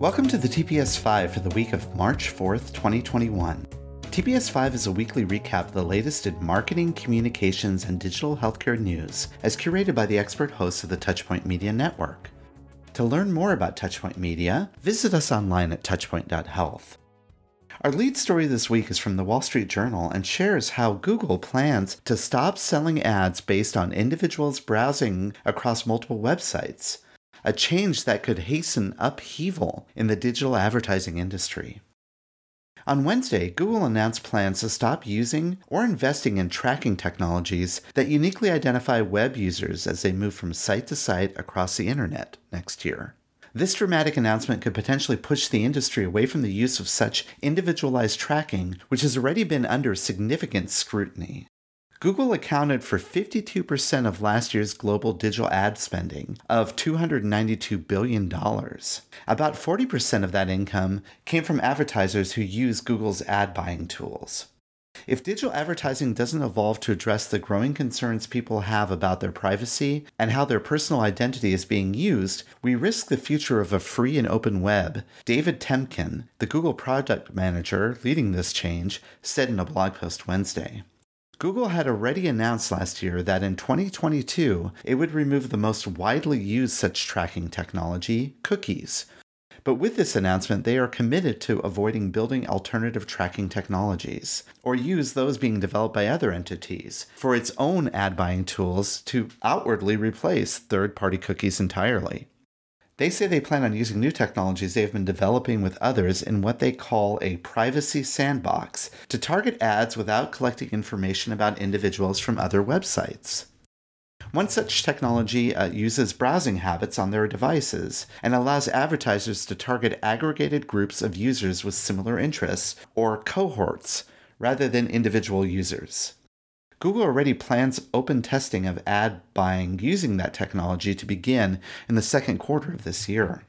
Welcome to the TPS 5 for the week of March 4th, 2021. TPS 5 is a weekly recap of the latest in marketing, communications, and digital healthcare news, as curated by the expert hosts of the Touchpoint Media Network. To learn more about Touchpoint Media, visit us online at touchpoint.health. Our lead story this week is from the Wall Street Journal and shares how Google plans to stop selling ads based on individuals browsing across multiple websites a change that could hasten upheaval in the digital advertising industry. On Wednesday, Google announced plans to stop using or investing in tracking technologies that uniquely identify web users as they move from site to site across the internet next year. This dramatic announcement could potentially push the industry away from the use of such individualized tracking, which has already been under significant scrutiny. Google accounted for 52% of last year's global digital ad spending of $292 billion. About 40% of that income came from advertisers who use Google's ad buying tools. If digital advertising doesn't evolve to address the growing concerns people have about their privacy and how their personal identity is being used, we risk the future of a free and open web, David Temkin, the Google product manager leading this change, said in a blog post Wednesday. Google had already announced last year that in 2022 it would remove the most widely used such tracking technology, cookies. But with this announcement, they are committed to avoiding building alternative tracking technologies, or use those being developed by other entities, for its own ad buying tools to outwardly replace third party cookies entirely. They say they plan on using new technologies they have been developing with others in what they call a privacy sandbox to target ads without collecting information about individuals from other websites. One such technology uh, uses browsing habits on their devices and allows advertisers to target aggregated groups of users with similar interests, or cohorts, rather than individual users. Google already plans open testing of ad buying using that technology to begin in the second quarter of this year.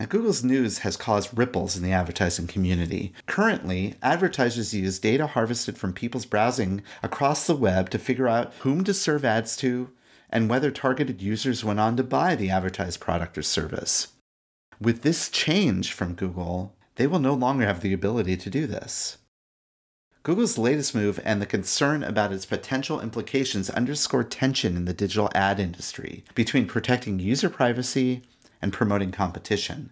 Now, Google's news has caused ripples in the advertising community. Currently, advertisers use data harvested from people's browsing across the web to figure out whom to serve ads to and whether targeted users went on to buy the advertised product or service. With this change from Google, they will no longer have the ability to do this. Google's latest move and the concern about its potential implications underscore tension in the digital ad industry between protecting user privacy and promoting competition.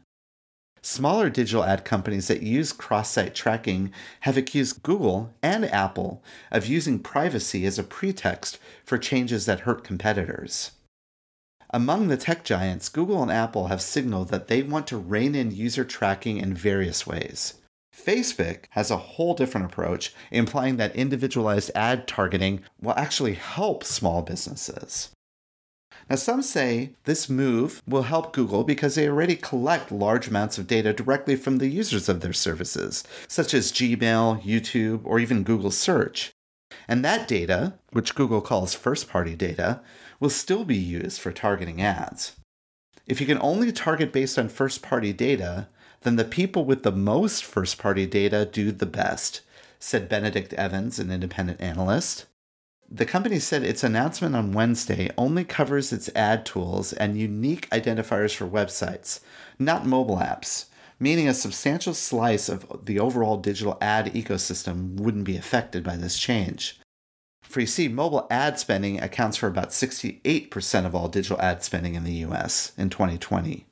Smaller digital ad companies that use cross site tracking have accused Google and Apple of using privacy as a pretext for changes that hurt competitors. Among the tech giants, Google and Apple have signaled that they want to rein in user tracking in various ways. Facebook has a whole different approach, implying that individualized ad targeting will actually help small businesses. Now, some say this move will help Google because they already collect large amounts of data directly from the users of their services, such as Gmail, YouTube, or even Google Search. And that data, which Google calls first party data, will still be used for targeting ads. If you can only target based on first party data, then the people with the most first party data do the best, said Benedict Evans, an independent analyst. The company said its announcement on Wednesday only covers its ad tools and unique identifiers for websites, not mobile apps, meaning a substantial slice of the overall digital ad ecosystem wouldn't be affected by this change. For you see, mobile ad spending accounts for about 68% of all digital ad spending in the US in 2020.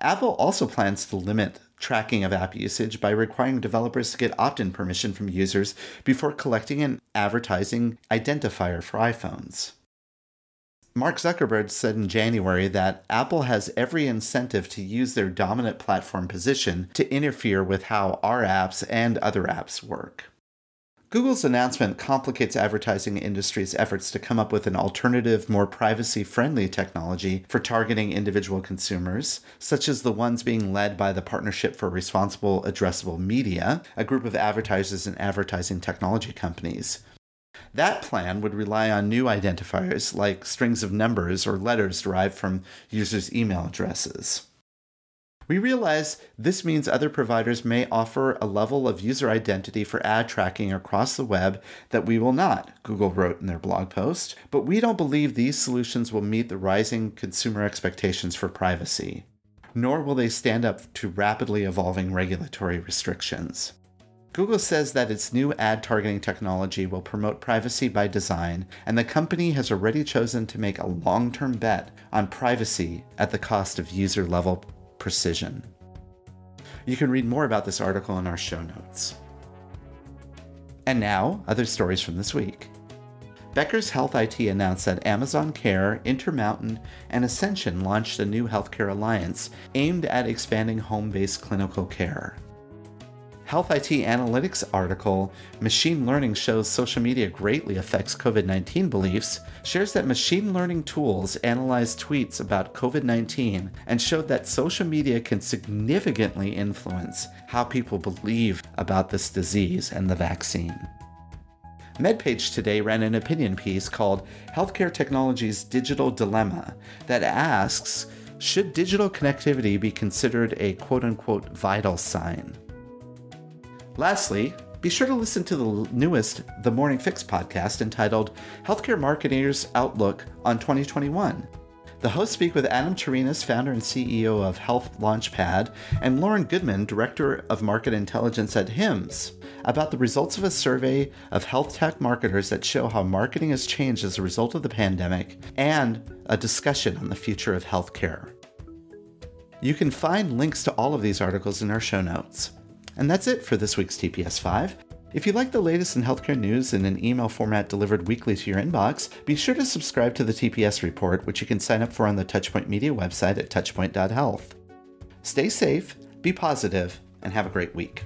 Apple also plans to limit tracking of app usage by requiring developers to get opt in permission from users before collecting an advertising identifier for iPhones. Mark Zuckerberg said in January that Apple has every incentive to use their dominant platform position to interfere with how our apps and other apps work. Google's announcement complicates advertising industry's efforts to come up with an alternative, more privacy friendly technology for targeting individual consumers, such as the ones being led by the Partnership for Responsible Addressable Media, a group of advertisers and advertising technology companies. That plan would rely on new identifiers like strings of numbers or letters derived from users' email addresses. We realize this means other providers may offer a level of user identity for ad tracking across the web that we will not, Google wrote in their blog post, but we don't believe these solutions will meet the rising consumer expectations for privacy. nor will they stand up to rapidly evolving regulatory restrictions. Google says that its new ad targeting technology will promote privacy by design, and the company has already chosen to make a long term bet on privacy at the cost of user level precision. You can read more about this article in our show notes. And now, other stories from this week. Becker's Health IT announced that Amazon Care, Intermountain, and Ascension launched a new healthcare alliance aimed at expanding home based clinical care. Health IT Analytics article, Machine Learning Shows Social Media Greatly Affects COVID 19 Beliefs, shares that machine learning tools analyzed tweets about COVID 19 and showed that social media can significantly influence how people believe about this disease and the vaccine. MedPage today ran an opinion piece called Healthcare Technology's Digital Dilemma that asks Should digital connectivity be considered a quote unquote vital sign? Lastly, be sure to listen to the newest The Morning Fix podcast entitled Healthcare Marketers Outlook on 2021. The hosts speak with Adam Turinas, founder and CEO of Health Launchpad, and Lauren Goodman, Director of Market Intelligence at HIMSS, about the results of a survey of health tech marketers that show how marketing has changed as a result of the pandemic, and a discussion on the future of healthcare. You can find links to all of these articles in our show notes. And that's it for this week's TPS 5. If you like the latest in healthcare news in an email format delivered weekly to your inbox, be sure to subscribe to the TPS report, which you can sign up for on the Touchpoint Media website at touchpoint.health. Stay safe, be positive, and have a great week.